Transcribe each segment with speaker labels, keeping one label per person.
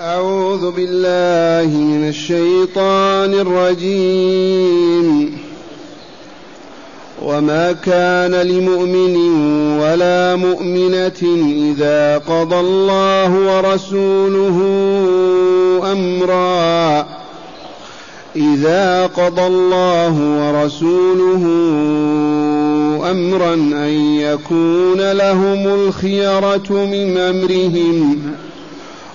Speaker 1: أعوذ بالله من الشيطان الرجيم. وما كان لمؤمن ولا مؤمنة إذا قضى الله ورسوله أمرا. إذا قضى الله ورسوله أمرا أن يكون لهم الخيرة من أمرهم.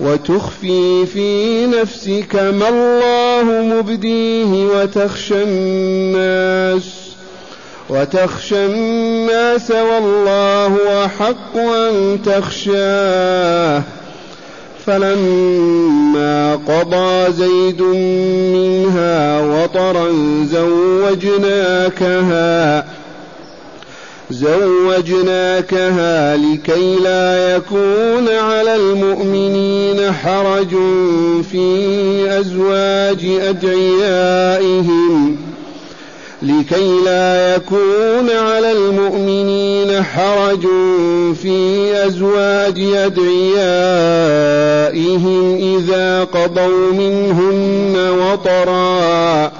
Speaker 1: وتخفي في نفسك ما الله مبديه وتخشى الناس وتخشى الناس والله أحق أن تخشاه. فلما قضى زيد منها وطرا زوجناكها زوجناكها لكي لا يكون على المؤمنين حرج في أزواج أدعيائهم. لكي لا يكون على المؤمنين حرج في أزواج أدعيائهم إذا قضوا منهن وطرًا.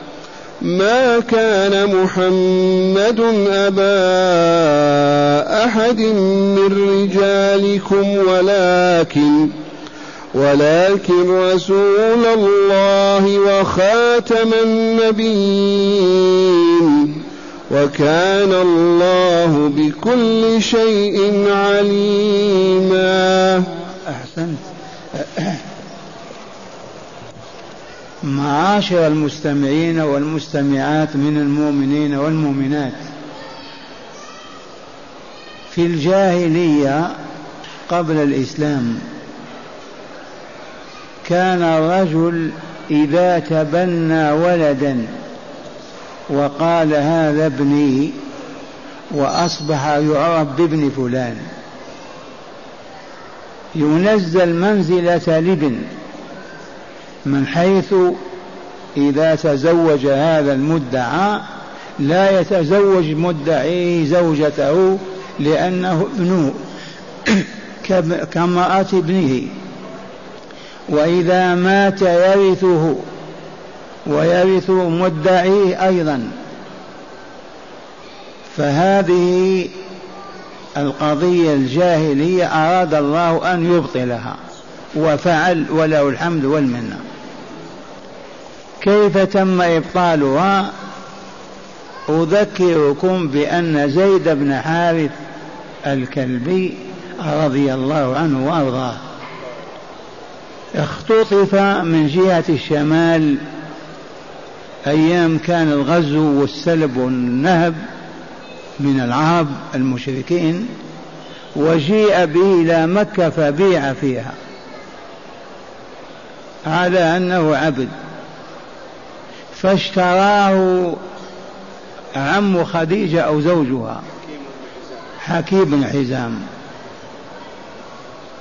Speaker 1: ما كان محمد أبا أحد من رجالكم ولكن ولكن رسول الله وخاتم النبيين وكان الله بكل شيء عليما.
Speaker 2: أحسنت. معاشر المستمعين والمستمعات من المؤمنين والمؤمنات. في الجاهلية قبل الإسلام كان الرجل إذا تبنى ولدا وقال هذا ابني وأصبح يعرف بابن فلان. ينزل منزلة الابن من حيث إذا تزوج هذا المدعى لا يتزوج مدعيه زوجته لأنه ابنه كامرأة ابنه. وإذا مات يرثه ويرث مدعيه أيضا. فهذه القضية الجاهلية أراد الله أن يبطلها وفعل وله الحمد والمنة. كيف تم إبطالها؟ أذكركم بأن زيد بن حارث الكلبي رضي الله عنه وأرضاه. اختطف من جهة الشمال. أيام كان الغزو والسلب والنهب من العرب المشركين وجيء به إلى مكة فبيع فيها. على أنه عبد. فاشتراه عم خديجة أو زوجها حكيم بن حزام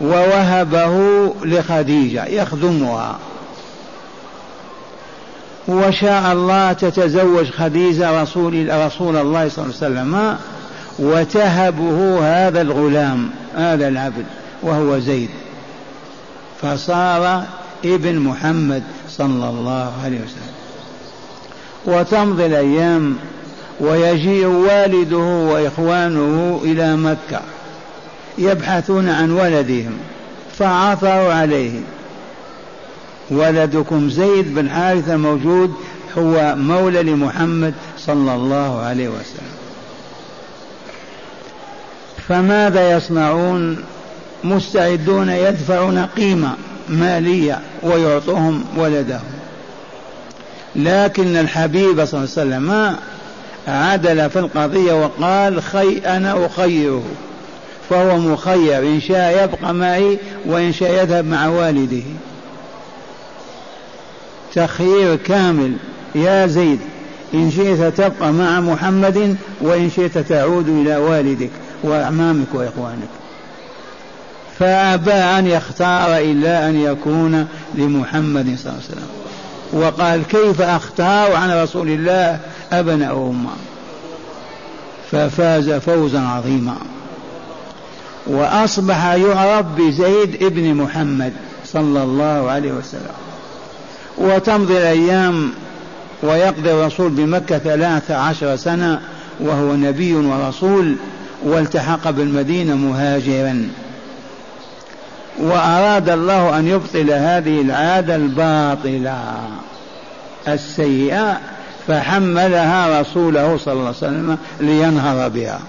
Speaker 2: ووهبه لخديجة يخدمها. وشاء الله تتزوج خديجة رسول رسول الله صلى الله عليه وسلم وتهبه هذا الغلام هذا العبد وهو زيد. فصار ابن محمد صلى الله عليه وسلم. وتمضي الأيام ويجيء والده وإخوانه إلى مكة يبحثون عن ولدهم فعثروا عليه ولدكم زيد بن حارثة موجود هو مولى لمحمد صلى الله عليه وسلم. فماذا يصنعون؟ مستعدون يدفعون قيمة مالية ويعطوهم ولدهم. لكن الحبيب صلى الله عليه وسلم عدل في القضية وقال خي أنا أخيره فهو مخير إن شاء يبقى معي وإن شاء يذهب مع والده. تخيير كامل يا زيد إن شئت تبقى مع محمد وإن شئت تعود إلى والدك وأعمامك وإخوانك. فأبى أن يختار إلا أن يكون لمحمد صلى الله عليه وسلم. وقال كيف أختار عن رسول الله أبا أو أما ففاز فوزا عظيما. وأصبح يعرف بزيد ابن محمد صلى الله عليه وسلم. وتمضي الأيام ويقضي الرسول بمكة ثلاث عشر سنة وهو نبي ورسول والتحق بالمدينة مهاجرا. وأراد الله أن يبطل هذه العادة الباطلة السيئة فحملها رسوله صلى الله عليه وسلم لينهض بها.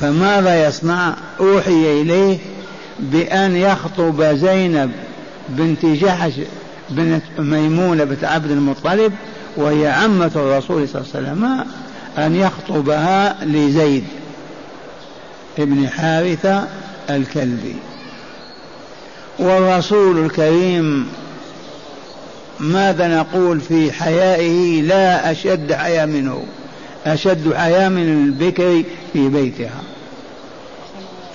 Speaker 2: فماذا يصنع؟ أوحي إليه بأن يخطب زينب بنت جحش بنت ميمونة بنت عبد المطلب وهي عمة الرسول صلى الله عليه وسلم أن يخطبها لزيد ابن حارثة الكلبي والرسول الكريم ماذا نقول في حيائه لا أشد حياء منه؟ أشد حياء من البكر في بيتها.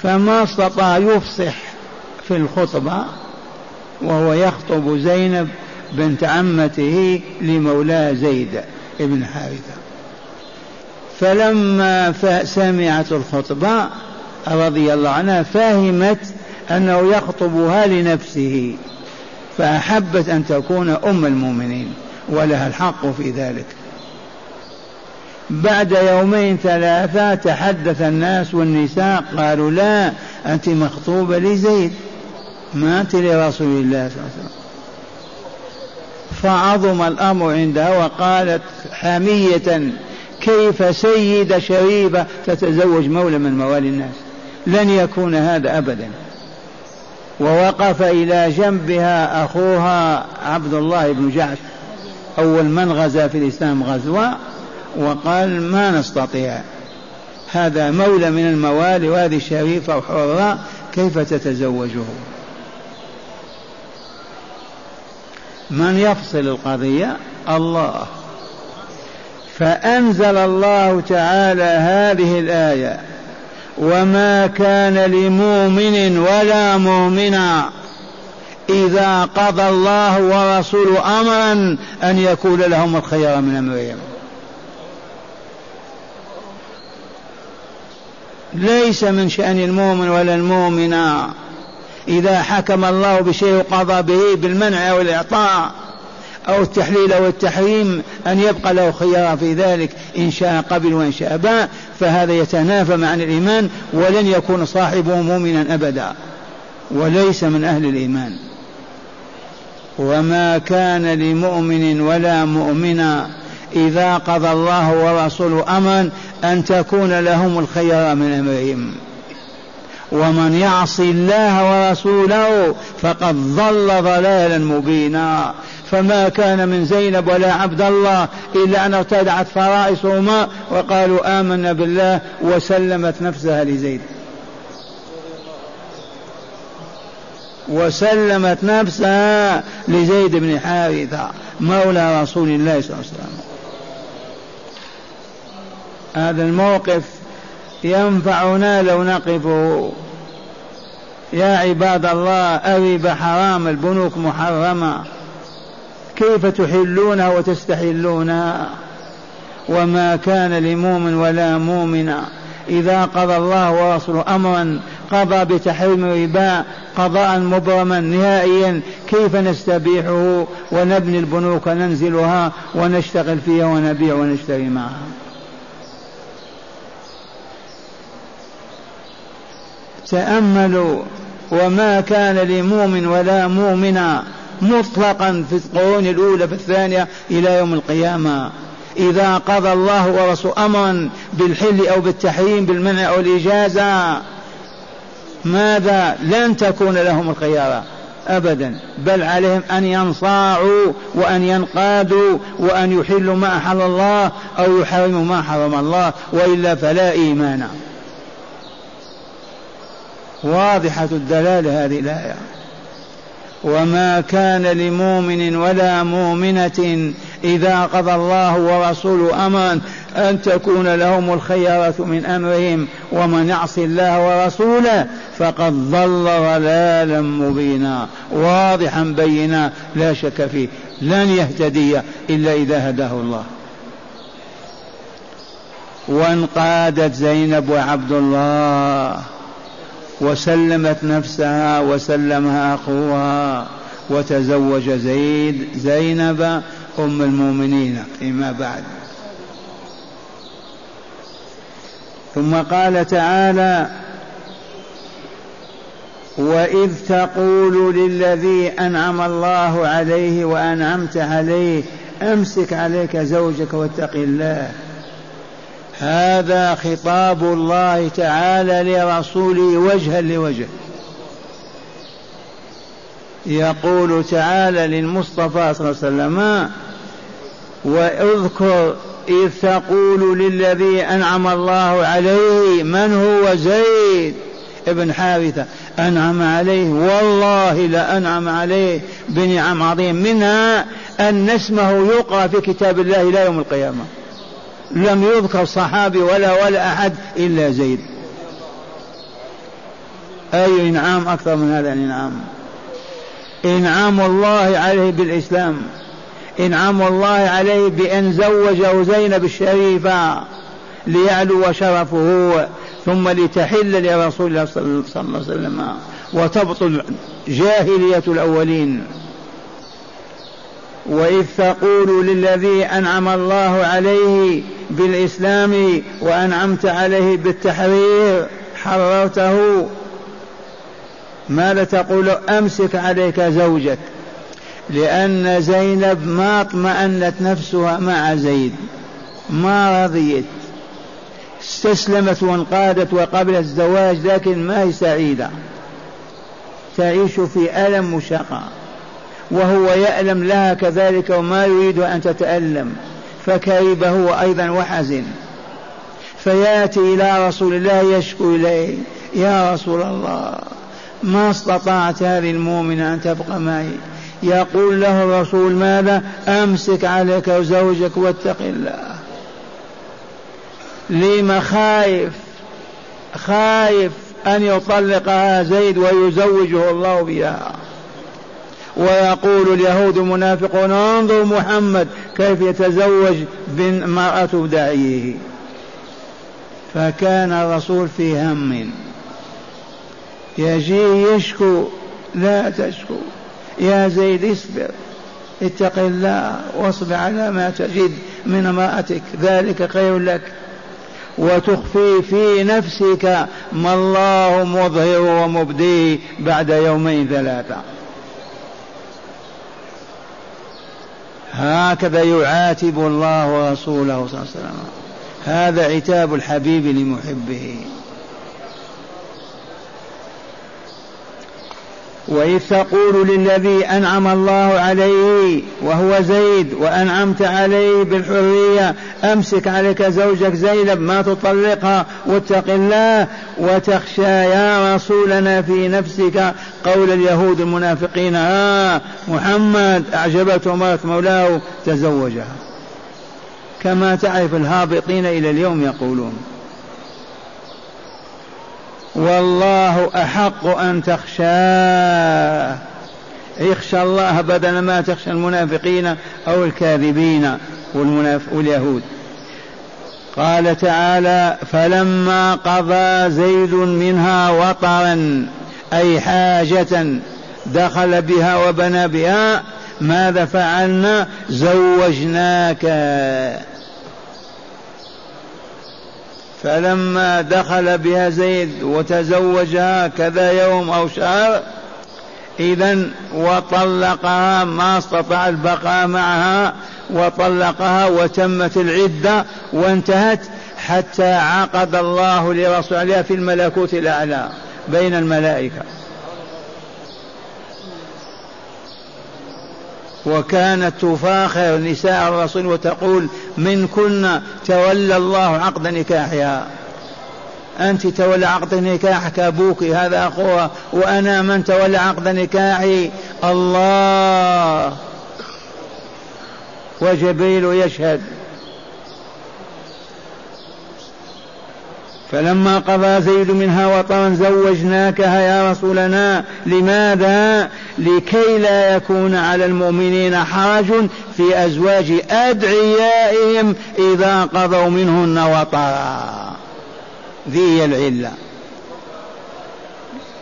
Speaker 2: فما استطاع يفصح في الخطبة وهو يخطب زينب بنت عمته لمولاه زيد بن حارثة. فلما سمعت الخطبة رضي الله عنها فهمت أنه يخطبها لنفسه فأحبت أن تكون أم المؤمنين ولها الحق في ذلك. بعد يومين ثلاثة تحدث الناس والنساء قالوا لا أنت مخطوبة لزيد ما أنت لرسول الله صلى الله عليه وسلم. فعظم الأمر عندها وقالت حمية كيف سيدة شريفة تتزوج مولى من موالي الناس؟ لن يكون هذا أبدا. ووقف إلى جنبها أخوها عبد الله بن جعش أول من غزا في الإسلام غزوة وقال ما نستطيع. هذا مولى من الموالي وهذه شريفة وحرة كيف تتزوجه؟ من يفصل القضية؟ الله. فأنزل الله تعالى هذه الآية. وما كان لمؤمن ولا مؤمنا إذا قضى الله ورسوله أمرا أن يكون لهم الخير من أمرهم. ليس من شأن المؤمن ولا المؤمنة. إذا حكم الله بشيء قضى به بالمنع أو الإعطاء أو التحليل أو التحريم أن يبقى له خيار في ذلك إن شاء قبل وإن شاء باء فهذا يتنافى مع الإيمان ولن يكون صاحبه مؤمنا أبدا وليس من أهل الإيمان. وما كان لمؤمن ولا مؤمنا إذا قضى الله ورسوله أمرا أن تكون لهم الخيار من أمرهم. ومن يعص الله ورسوله فقد ضل ضلالا مبينا. فما كان من زينب ولا عبد الله إلا أن ارتدعت فرائصهما وقالوا آمنا بالله وسلمت نفسها لزيد وسلمت نفسها لزيد بن حارثة مولى رسول الله صلى الله عليه وسلم. هذا الموقف ينفعنا لو نقفه. يا عباد الله الربا حرام البنوك محرمة. كيف تحلونها وتستحلونها؟ وما كان لمؤمن ولا مؤمن إذا قضى الله ورسوله أمرا قضى بتحريم الربا قضاء مبرما نهائيا كيف نستبيحه ونبني البنوك ننزلها ونشتغل فيها ونبيع ونشتري معها؟ تأملوا وما كان لمؤمن ولا مؤمنة مطلقا في القرون الأولى في الثانية إلى يوم القيامة. إذا قضى الله ورسوله أمرا بالحل أو بالتحريم بالمنع أو الإجازة ماذا؟ لن تكون لهم الخيارة أبدا. بل عليهم أن ينصاعوا وأن ينقادوا وأن يحلوا ما أحل الله أو يحرموا ما حرم الله وإلا فلا إيمان واضحة الدلالة هذه الآية. وما كان لمؤمن ولا مؤمنة إذا قضى الله ورسوله أمرا أن تكون لهم الخيرة من أمرهم ومن يعص الله ورسوله فقد ضل ضلالا مبينا واضحا بينا لا شك فيه لن يهتدي إلا إذا هداه الله. وانقادت زينب وعبد الله وسلمت نفسها وسلمها أخوها وتزوج زيد زينب أم المؤمنين فيما بعد. ثم قال تعالى وإذ تقول للذي أنعم الله عليه وأنعمت عليه أمسك عليك زوجك واتق الله. هذا خطاب الله تعالى لرسوله وجها لوجه. يقول تعالى للمصطفى صلى الله عليه وسلم واذكر إذ تقول للذي أنعم الله عليه من هو زيد ابن حارثة أنعم عليه والله لأنعم عليه بنعم عظيم منها أن اسمه يقرأ في كتاب الله إلى يوم القيامة. لم يذكر صحابي ولا ولا أحد إلا زيد. أي إنعام أكثر من هذا الإنعام؟ إنعام الله عليه بالإسلام. إنعام الله عليه بأن زوجه زينب الشريفة ليعلو شرفه ثم لتحل لرسول الله صلى الله عليه وسلم وتبطل جاهلية الأولين. وإذ تقول للذي أنعم الله عليه بالإسلام وأنعمت عليه بالتحرير حررته ماذا تقول أمسك عليك زوجك؟ لأن زينب ما اطمأنت نفسها مع زيد ما رضيت استسلمت وانقادت وقبلت الزواج لكن ما هي سعيدة؟ تعيش في ألم وشقاء. وهو يألم لها كذلك وما يريد أن تتألم فكرب هو أيضا وحزن. فيأتي إلى رسول الله يشكو إليه يا رسول الله ما استطعت هذه المؤمنة أن تبقى معي. يقول له الرسول ماذا؟ أمسك عليك زوجك واتق الله. لما خايف خايف أن يطلقها زيد ويزوجه الله بها. ويقول اليهود المنافقون انظر محمد كيف يتزوج بامرأة داعيه. فكان الرسول في هم. يجي يشكو لا تشكو. يا زيد اصبر. اتق الله واصبر على ما تجد من امرأتك. ذلك خير لك. وتخفي في نفسك ما الله مظهر ومبديه بعد يومين ثلاثة. هكذا يعاتب الله ورسوله صلى الله عليه وسلم. هذا عتاب الحبيب لمحبه. وإذ تقول للذي أنعم الله عليه وهو زيد وأنعمت عليه بالحرية أمسك عليك زوجك زينب ما تطلقها واتق الله وتخشى يا رسولنا في نفسك. قول اليهود المنافقين آه محمد أعجبته مرة مولاه تزوجها. كما تعرف الهابطين إلى اليوم يقولون. والله أحق أن تخشاه. اخشى الله بدل ما تخشى المنافقين أو الكاذبين والمناف واليهود. قال تعالى فلما قضى زيد منها وطرا أي حاجة دخل بها وبنى بها ماذا فعلنا؟ زوجناك. فلما دخل بها زيد وتزوجها كذا يوم أو شهر إذا وطلقها ما استطاع البقاء معها وطلقها وتمت العدة وانتهت حتى عقد الله لرسول في الملكوت الأعلى بين الملائكة. وكانت تفاخر نساء الرسول وتقول من كنا تولى الله عقد نكاحها. أنت تولى عقد نكاحك أبوك هذا أخوها وأنا من تولى عقد نكاحي؟ الله. وجبريل يشهد. فلما قضى زيد منها وطرا زوجناكها يا رسولنا لماذا؟ لكي لا يكون على المؤمنين حرج في أزواج أدعيائهم إذا قضوا منهن وطرا. ذي العلة.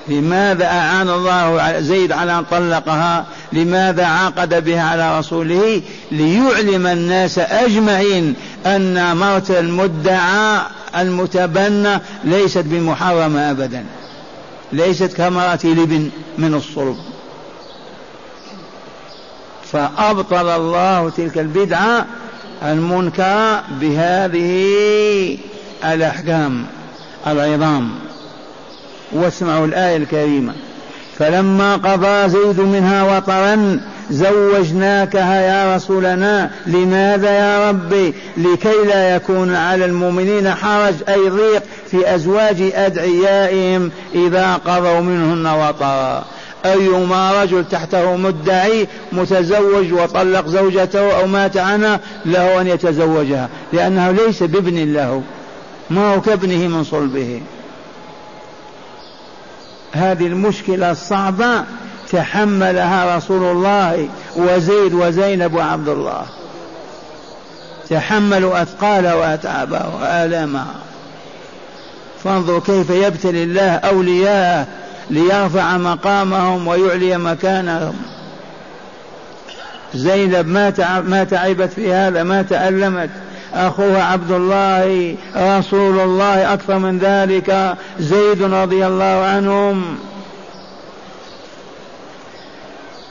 Speaker 2: لماذا أعان الله زيد على أن طلقها؟ لماذا عقد بها على رسوله؟ ليعلم الناس أجمعين أن موت المدعى المتبنى ليست بمحرمة أبدا. ليست كمرأة لبن من الصلب. فأبطل الله تلك البدعة المنكرة بهذه الأحكام العظام. واسمعوا الآية الكريمة. فلما قضى زيد منها وطرا زوجناكها يا رسولنا. لماذا يا ربي؟ لكي لا يكون على المؤمنين حرج أي ضيق في أزواج أدعيائهم إذا قضوا منهن وطرا. أيما رجل تحته مدعي متزوج وطلق زوجته أو مات عنها له أن يتزوجها لأنه ليس بابن له. ما هو كابنه من صلبه. هذه المشكلة الصعبة تحملها رسول الله وزيد وزينب وعبد الله. تحملوا أثقال وأتعابها وآلامها. فانظر كيف يبتلي الله أولياءه ليرفع مقامهم ويعلي مكانهم. زينب ما ما تعبت في هذا ما تألمت. أخوها عبد الله رسول الله أكثر من ذلك زيد رضي الله عنهم.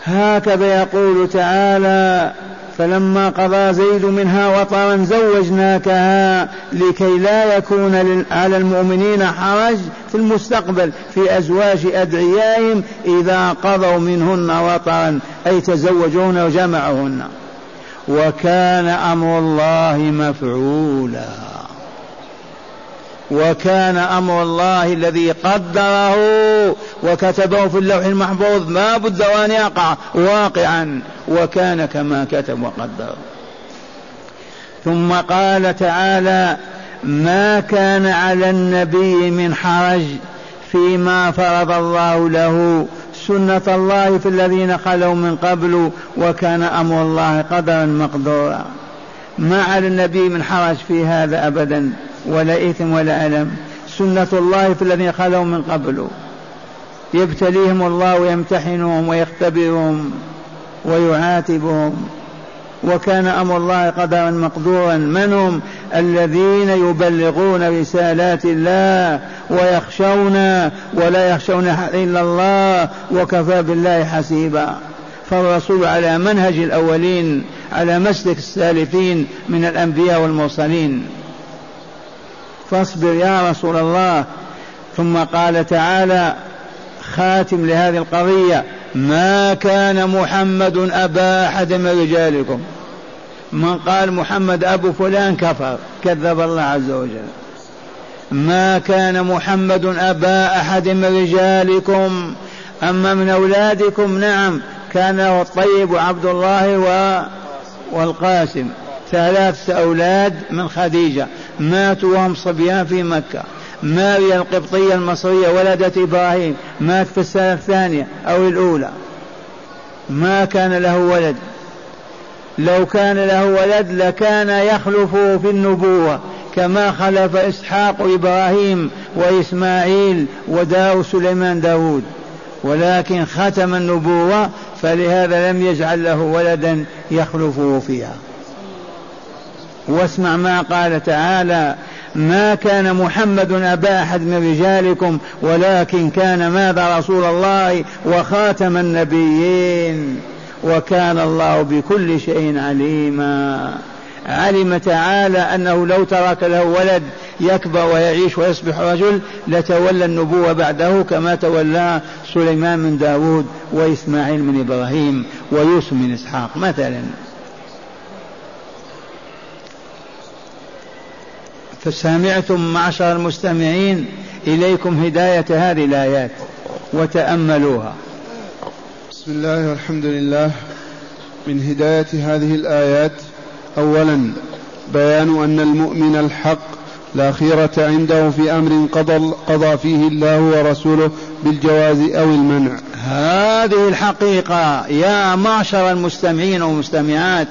Speaker 2: هكذا يقول تعالى فلما قضى زيد منها وطرا زوجناكها لكي لا يكون على المؤمنين حرج في المستقبل في أزواج أدعيائهم إذا قضوا منهن وطرا أي تزوجون وجمعهن وكان أمر الله مفعولا. وكان أمر الله الذي قدره وكتبه في اللوح المحفوظ. ما بد أن يقع واقعا. وكان كما كتب وقدر. ثم قال تعالى ما كان على النبي من حرج فيما فرض الله له سنة الله في الذين خلوا من قبل وكان أمر الله قدرا مقدورا. ما على النبي من حرج في هذا أبدا. ولا إثم ولا ألم. سنة الله في الذين خلوا من قبل. يبتليهم الله ويمتحنهم ويختبرهم ويعاتبهم. وكان أمر الله قدرا مقدورا. من هم؟ الذين يبلغون رسالات الله ويخشون ولا يخشون إلا الله وكفى بالله حسيبا. فالرسول على منهج الأولين على مسلك السالفين من الأنبياء والمرسلين. فاصبر يا رسول الله. ثم قال تعالى خاتم لهذه القضية ما كان محمد أبا أحد من رجالكم. من قال محمد أبو فلان كفر كذب الله عز وجل. ما كان محمد أبا أحد من رجالكم. أما من أولادكم نعم كان الطيب وعبد الله و والقاسم. ثلاثة أولاد من خديجة. ماتوا وهم صبيان في مكة. ماريا القبطية المصرية ولدت إبراهيم. مات في السنة الثانية أو الأولى. ما كان له ولد. لو كان له ولد لكان يخلف في النبوة كما خلف إسحاق وإبراهيم وإسماعيل وداود سليمان داود. ولكن ختم النبوة فلهذا لم يجعل له ولدا يخلفه فيها. واسمع ما قال تعالى ما كان محمد أبا أحد من رجالكم ولكن كان ماذا رسول الله وخاتم النبيين؟ وكان الله بكل شيء عليما. علم تعالى أنه لو ترك له ولد يكبر ويعيش ويصبح رجل لتولى النبوة بعده كما تولى سليمان من داود وإسماعيل من إبراهيم ويوسف من إسحاق مثلا. فسمعتم معشر المستمعين إليكم هداية هذه الآيات وتأملوها.
Speaker 1: بسم الله والحمد لله. من هداية هذه الآيات أولا بيان أن المؤمن الحق لا خيرة عنده في أمر قضى, قضى فيه الله ورسوله بالجواز أو المنع.
Speaker 2: هذه الحقيقة يا معشر المستمعين والمستمعات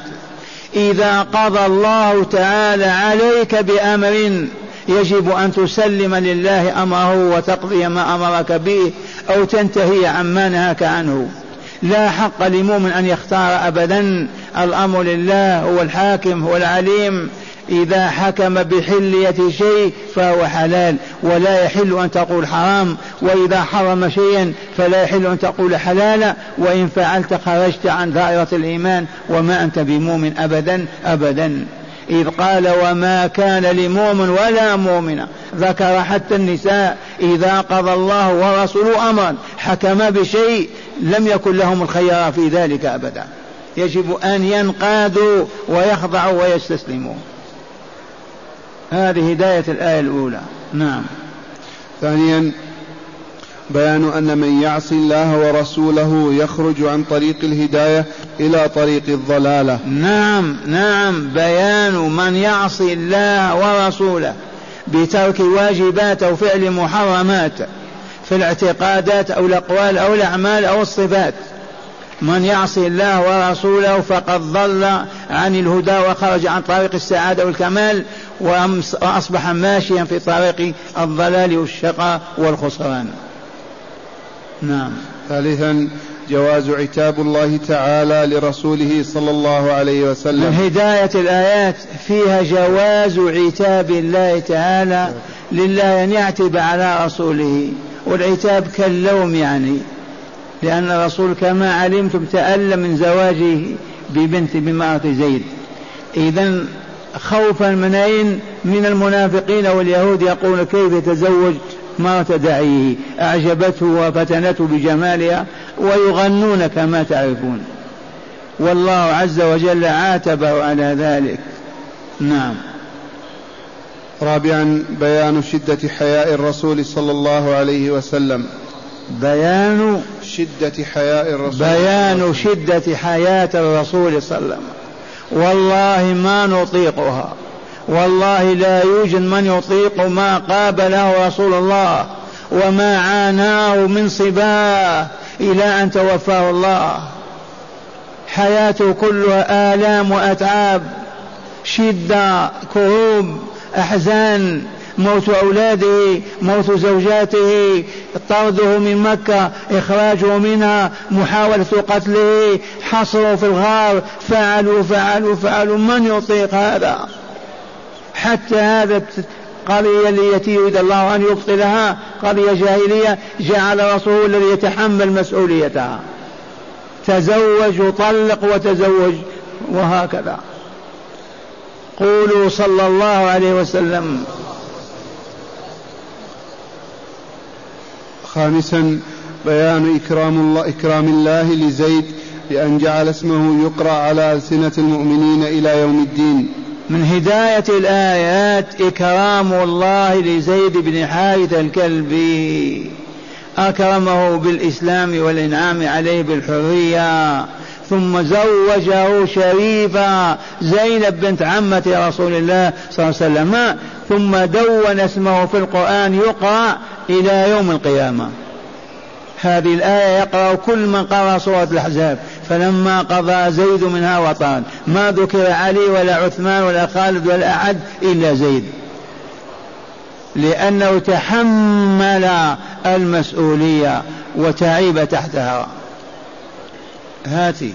Speaker 2: إذا قضى الله تعالى عليك بأمر يجب أن تسلم لله أمره وتقضي ما أمرك به أو تنتهي عما نهاك عنه. لا حق لمؤمن أن يختار أبدا. الأمر لله هو الحاكم هو العليم. إذا حكم بحلية شيء فهو حلال ولا يحل أن تقول حرام وإذا حرم شيئا فلا يحل أن تقول حلالا وإن فعلت خرجت عن دائرة الإيمان وما أنت بمؤمن أبدا أبدا. إذ قال وما كان لمؤمن ولا مؤمنة. ذكر حتى النساء إذا قضى الله ورسوله أمرا حكم بشيء لم يكن لهم الخيار في ذلك أبدا. يجب أن ينقادوا ويخضعوا ويستسلموا. هذه هداية الآية الأولى. نعم.
Speaker 1: ثانيا بيان أن من يعصي الله ورسوله يخرج عن طريق الهداية إلى طريق الضلالة.
Speaker 2: نعم نعم. بيان من يعصي الله ورسوله بترك واجبات أو فعل محرمات في الاعتقادات أو الأقوال أو الأعمال أو الصفات. من يعصي الله ورسوله فقد ضل عن الهدى وخرج عن طريق السعادة والكمال وأصبح ماشيا في طريق الضلال والشقاء والخسران. نعم.
Speaker 1: ثالثا جواز عتاب الله تعالى لرسوله صلى الله عليه وسلم.
Speaker 2: من هداية الآيات فيها جواز عتاب الله تعالى لله أن يعتب على رسوله. والعتاب كاللوم يعني. لأن الرسول كما علمتم تألم من زواجه ببنت بمرأة زيد. إذا خوفا من أين من المنافقين واليهود يقول كيف يتزوج مرأة داعيه؟ أعجبته وفتنته بجمالها ويغنون كما تعرفون. والله عز وجل عاتبه على ذلك. نعم.
Speaker 1: رابعا بيان شدة حياء الرسول صلى الله عليه وسلم.
Speaker 2: بيان
Speaker 1: شدة حياء الرسول
Speaker 2: بيان شدة حياة الرسول صلى الله عليه وسلم. والله ما نطيقها. والله لا يوجد من يطيق ما قابله رسول الله وما عاناه من صباه إلى أن توفاه الله. حياته كلها آلام وأتعاب شدة كروب أحزان موت أولاده موت زوجاته طرده من مكة إخراجه منها محاولة قتله حصره في الغار فعلوا فعلوا فعلوا من يطيق هذا؟ حتى هذا قضية التي يريد الله أن يبطلها قضية جاهلية جعل رسوله الذي يتحمل مسؤوليتها. تزوج وطلق وتزوج وهكذا. قولوا صلى الله عليه وسلم.
Speaker 1: خامسا بيان إكرام الله إكرام الله لزيد بأن جعل اسمه يقرأ على ألسنة المؤمنين إلى يوم الدين.
Speaker 2: من هداية الآيات إكرام الله لزيد بن حارث الكلبي. أكرمه بالإسلام والإنعام عليه بالحرية. ثم زوجه شريفة زينب بنت عمة رسول الله صلى الله عليه وسلم. ثم دون اسمه في القرآن يقرأ إلى يوم القيامة. هذه الآية يقرأ كل من قرأ سورة الأحزاب. فلما قضى زيد منها وطان ما ذكر علي ولا عثمان ولا خالد ولا أحد إلا زيد. لأنه تحمل المسؤولية وتعب تحتها. هاتي.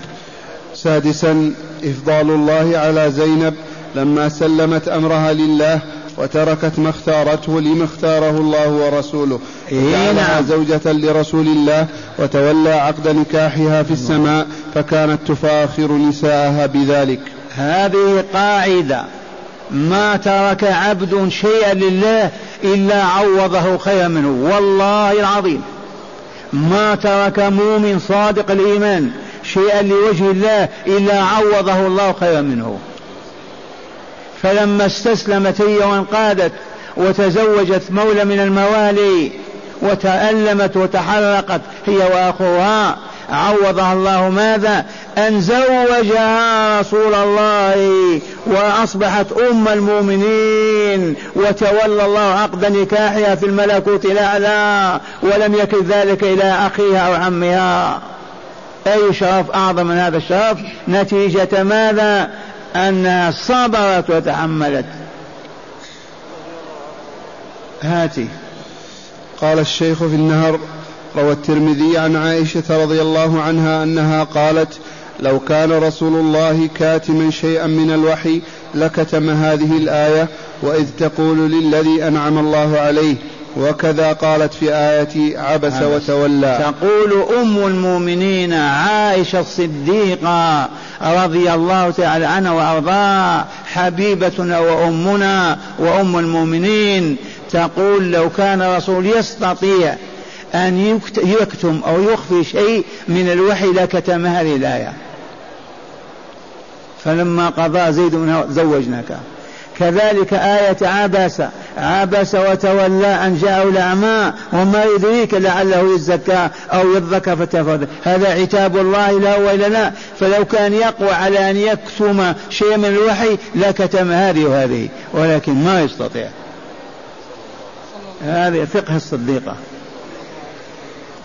Speaker 1: سادسا إفضال الله على زينب لما سلمت أمرها لله وتركت ما اختارته لما اختاره الله ورسوله.
Speaker 2: إيه نعم.
Speaker 1: زوجة لرسول الله وتولى عقد نكاحها في السماء فكانت تفاخر نساءها بذلك.
Speaker 2: هذه قاعدة. ما ترك عبد شيئا لله إلا عوضه خيرا منه. والله العظيم. ما ترك مؤمن صادق الإيمان. شيئا لوجه الله إلا عوضه الله خيرا منه. فلما استسلمت هي وانقادت وتزوجت مولى من الموالي وتألمت وتحرقت هي وأخوها عوضها الله ماذا؟ أن زوجها رسول الله وأصبحت أم المؤمنين وتولى الله عقد نكاحها في الملكوت الأعلى ولم يكن ذلك إلى أخيها أو عمها. أي شرف أعظم من هذا الشرف؟ نتيجة ماذا؟ أنها صبرت وتحملت. هاتي.
Speaker 1: قال الشيخ في النهر روى الترمذي عن عائشة رضي الله عنها أنها قالت لو كان رسول الله كاتما شيئا من الوحي لكتم هذه الآية وإذ تقول للذي أنعم الله عليه وكذا قالت في آية عبس, عبس. وتولى.
Speaker 2: تقول أم المؤمنين عائشة الصديقة رضي الله تعالى عنها وأرضاها حبيبتنا وأمنا وأم المؤمنين تقول لو كان رسول يستطيع أن يكتم أو يخفي شيء من الوحي لكتم هذه الآية فلما قضى زيد منها زوجناك. كذلك آية عبس عبس وتولى أن جاءه الأعمى وما يدريك لعله يزكى أو يذكى فتفرد هذا عتاب الله لا وإلا لا. فلو كان يقوى على أن يكتم شيء من الوحي لكتم هذه وهذه ولكن ما يستطيع. هذه فقه الصديقة.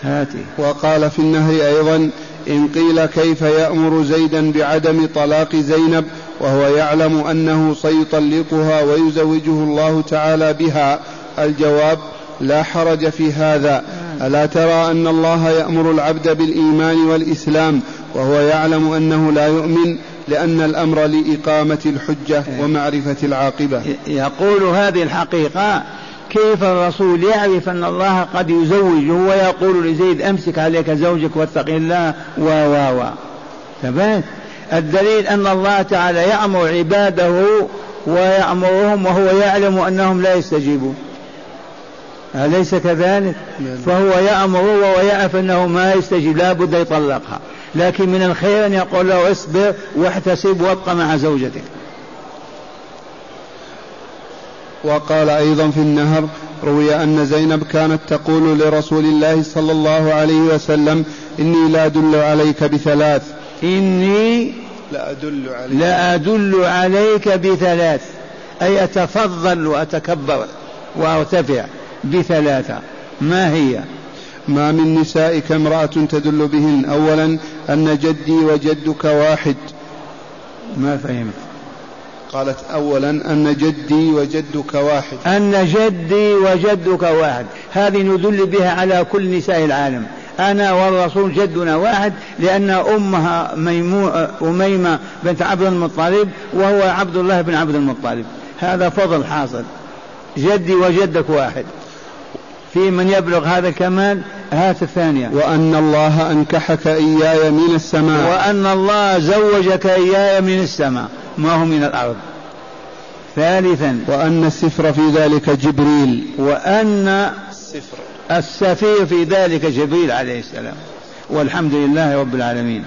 Speaker 1: هاتي. وقال في النهي أيضا إن قيل كيف يأمر زيدا بعدم طلاق زينب وهو يعلم أنه سيطلقها ويزوجه الله تعالى بها. الجواب لا حرج في هذا. ألا ترى أن الله يأمر العبد بالإيمان والإسلام وهو يعلم أنه لا يؤمن لأن الأمر لإقامة الحجة ومعرفة العاقبة.
Speaker 2: يقول هذه الحقيقة كيف الرسول يعرف أن الله قد يزوجه ويقول لزيد أمسك عليك زوجك واتق الله و و و. ثبات. الدليل أن الله تعالى يأمر عباده ويأمرهم وهو يعلم أنهم لا يستجيبون. أليس كذلك؟ فهو يأمر وهو يعرف أنه ما يستجيب لا بد يطلقها. لكن من الخير أن يقول له اصبر واحتسب وابق مع زوجتك.
Speaker 1: وقال أيضا في النهر روي أن زينب كانت تقول لرسول الله صلى الله عليه وسلم إني لا أدل عليك بثلاث.
Speaker 2: إني
Speaker 1: لا أدل عليك.
Speaker 2: لا أدل عليك بثلاث أي أتفضل وأتكبر وأرتفع بثلاثة. ما هي؟
Speaker 1: ما من نسائك امرأة تدل بهن؟ أولا أن جدي وجدك واحد.
Speaker 2: ما فهمت.
Speaker 1: قالت أولا أن جدي وجدك واحد.
Speaker 2: أن جدي وجدك واحد. هذه ندل بها على كل نساء العالم. أنا والرسول جدنا واحد لأن أمها ميمو أميمة بنت عبد المطلب وهو عبد الله بن عبد المطلب. هذا فضل حاصل. جدي وجدك واحد. في من يبلغ هذا الكمال هات الثانية.
Speaker 1: وأن الله أنكحك إياي من السماء.
Speaker 2: وأن الله زوجك إياي من السماء. ما هو من الأرض؟ ثالثا.
Speaker 1: وأن السفر في ذلك جبريل.
Speaker 2: وأن السفر. السفير في ذلك جبريل عليه السلام. والحمد لله رب العالمين.